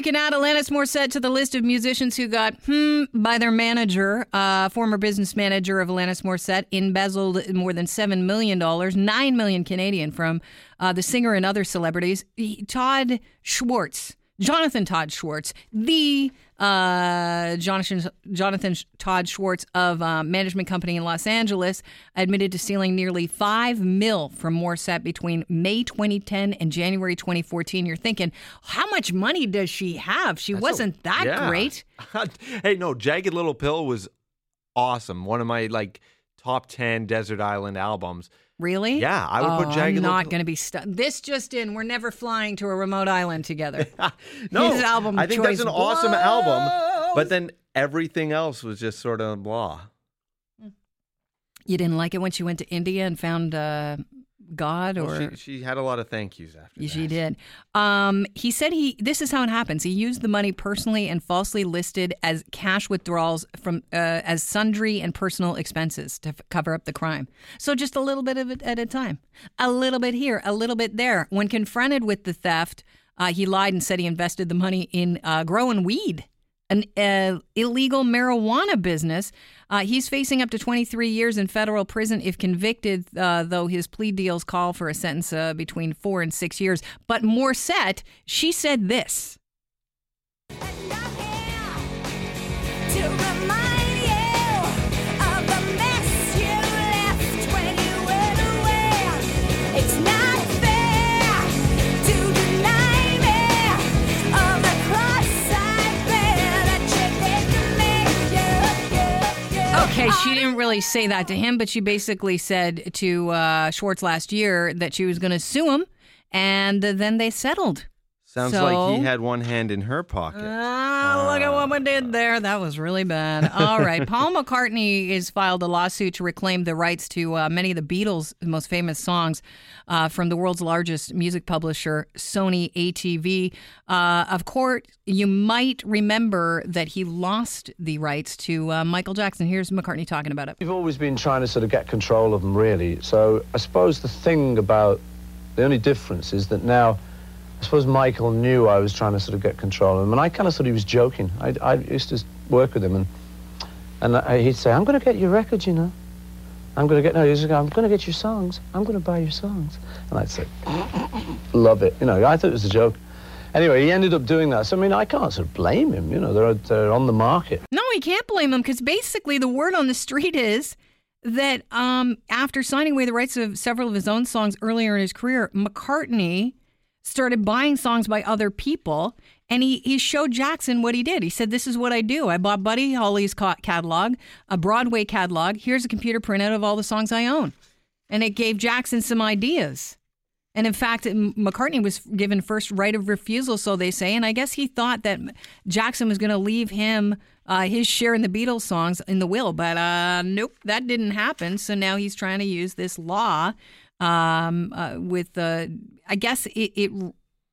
you can add Alanis Morissette to the list of musicians who got hmm by their manager, uh, former business manager of Alanis Morissette, embezzled more than seven million dollars, nine million Canadian from uh, the singer and other celebrities. Todd Schwartz, Jonathan Todd Schwartz, the uh, Jonathan Jonathan Todd Schwartz of uh, management company in Los Angeles admitted to stealing nearly five mil from Morissette between May 2010 and January 2014. You're thinking, how much money does she have? She That's wasn't a- that yeah. great. hey, no, Jagged Little Pill was awesome. One of my like top ten desert island albums. Really? Yeah, I would oh, put Jagged I'm not going to be stuck. This just in: we're never flying to a remote island together. No, His album I think that's an awesome album. But then everything else was just sort of blah. You didn't like it when she went to India and found uh, God, or Well, she, she had a lot of thank yous after. Yeah, that. She did. Um, he said he. This is how it happens. He used the money personally and falsely listed as cash withdrawals from uh, as sundry and personal expenses to f- cover up the crime. So just a little bit of it at a time, a little bit here, a little bit there. When confronted with the theft, uh, he lied and said he invested the money in uh, growing weed, an uh, illegal marijuana business. Uh, he's facing up to 23 years in federal prison if convicted, uh, though his plea deals call for a sentence uh, between four and six years. But Morissette, she said this. Say that to him, but she basically said to uh, Schwartz last year that she was going to sue him, and then they settled. Sounds So- like he had one hand in her pocket. Ah, look at what we did there. That was really bad. All right. Paul McCartney has filed a lawsuit to reclaim the rights to uh, many of the Beatles' most famous songs uh, from the world's largest music publisher, Sony ATV. Uh, of course, you might remember that he lost the rights to uh, Michael Jackson. Here's McCartney talking about it. We've always been trying to sort of get control of them, really. So I suppose the thing about the only difference is that now, I suppose Michael knew I was trying to sort of get control of him, and I kind of thought he was joking. I, I used to work with him, and and I, he'd say, "I'm going to get your record, you know. I'm going to get no." He'd "I'm going to get your songs. I'm going to buy your songs," and I'd say, "Love it," you know. I thought it was a joke. Anyway, he ended up doing that. So I mean, I can't sort of blame him. You know, they're they're on the market. No, he can't blame him because basically the word on the street is that um, after signing away the rights of several of his own songs earlier in his career, McCartney started buying songs by other people. And he, he showed Jackson what he did. He said, This is what I do. I bought Buddy Holly's catalog, a Broadway catalog. Here's a computer printout of all the songs I own. And it gave Jackson some ideas. And in fact, McCartney was given first right of refusal, so they say. And I guess he thought that Jackson was going to leave him uh, his share in the Beatles songs in the will. But uh, nope, that didn't happen. So now he's trying to use this law um, uh, with, uh, I guess it, it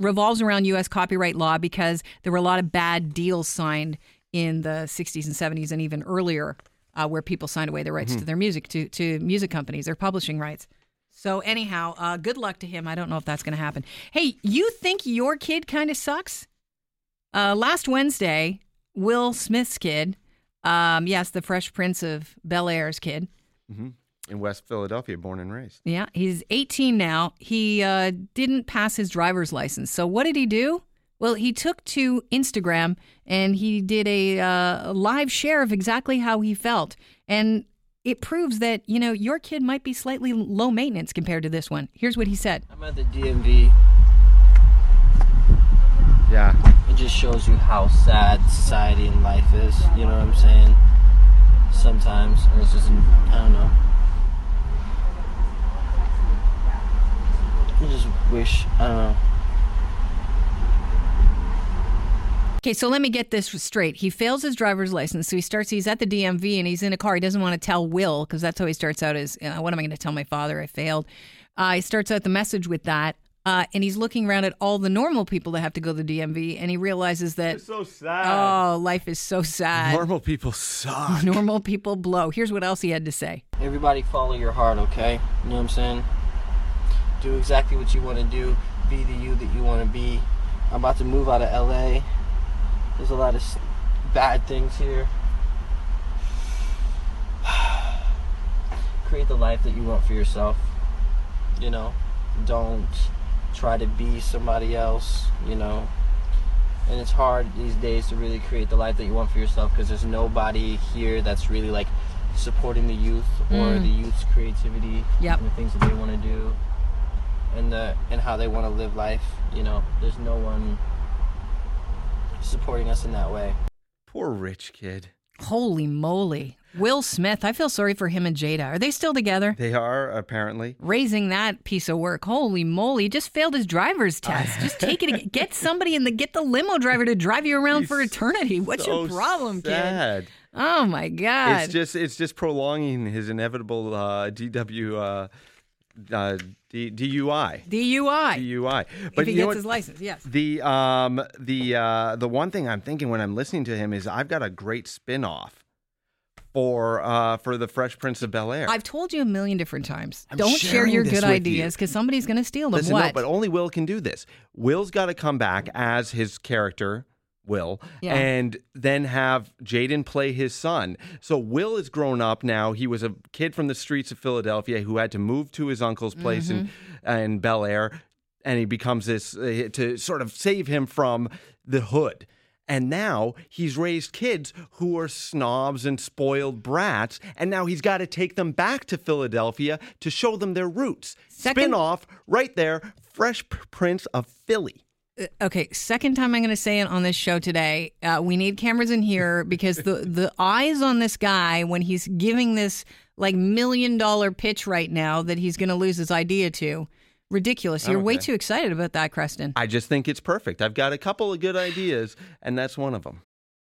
revolves around U.S. copyright law because there were a lot of bad deals signed in the 60s and 70s and even earlier uh, where people signed away their rights to their music, to, to music companies, their publishing rights. So anyhow, uh, good luck to him. I don't know if that's going to happen. Hey, you think your kid kind of sucks? Uh, last Wednesday, Will Smith's kid, um, yes, the Fresh Prince of Bel Air's kid. In West Philadelphia, born and raised. Yeah, he's 18 now. He uh, didn't pass his driver's license. So what did he do? Well, he took to Instagram and he did a uh, live share of exactly how he felt. And it proves that, you know, your kid might be slightly low maintenance compared to this one. Here's what he said. I'm at the DMV. Yeah. It just shows you how sad society and life is. You know what I'm saying? Sometimes, and it's just, I don't know. I just wish, I don't know. Okay, so let me get this straight. He fails his driver's license, so he starts. He's at the DMV and he's in a car. He doesn't want to tell Will because that's how he starts out. Is uh, what am I going to tell my father? I failed. Uh, he starts out the message with that, uh, and he's looking around at all the normal people that have to go to the DMV, and he realizes that so sad. oh, life is so sad. Normal people suck. Normal people blow. Here's what else he had to say. Everybody follow your heart, okay? You know what I'm saying? Do exactly what you want to do. Be the you that you want to be. I'm about to move out of LA. There's a lot of bad things here. Create the life that you want for yourself. You know, don't try to be somebody else, you know. And it's hard these days to really create the life that you want for yourself because there's nobody here that's really like supporting the youth or Mm. the youth's creativity Yep. and the things that they want to do and the and how they want to live life. You know, there's no one supporting us in that way. Poor rich kid. Holy moly. Will Smith, I feel sorry for him and Jada. Are they still together? They are apparently. Raising that piece of work. Holy moly. He just failed his driver's test. Just take it. Get somebody in the, get the limo driver to drive you around for eternity. What's your so problem, kid? Oh my God. It's just it's just prolonging his inevitable uh, DW uh, uh, D, DUI. DUI. DUI. if he you know gets what? his license, yes. The um the uh the one thing I'm thinking when I'm listening to him is I've got a great spin-off for uh for the Fresh Prince of Bel Air. I've told you a million different times. I'm Don't share sharing your this good with ideas you. because somebody's going to steal them. Listen, what? no, but only Will can do this. Will's got to come back as his character, Will, Yeah. and then have Jaden play his son. So Will is grown up now. He was a kid from the streets of Philadelphia who had to move to his uncle's place in in Bel Air, and he becomes this uh, to sort of save him from the hood. And now he's raised kids who are snobs and spoiled brats, and now he's got to take them back to Philadelphia to show them their roots. Second- Spin off right there, Fresh Prince of Philly. Okay, second time I'm going to say it on this show today. Uh, we need cameras in here because the the eyes on this guy when he's giving this like million dollar pitch right now that he's going to lose his idea to. Ridiculous. You're way too excited about that, Creston. I just think it's perfect. I've got a couple of good ideas, and that's one of them.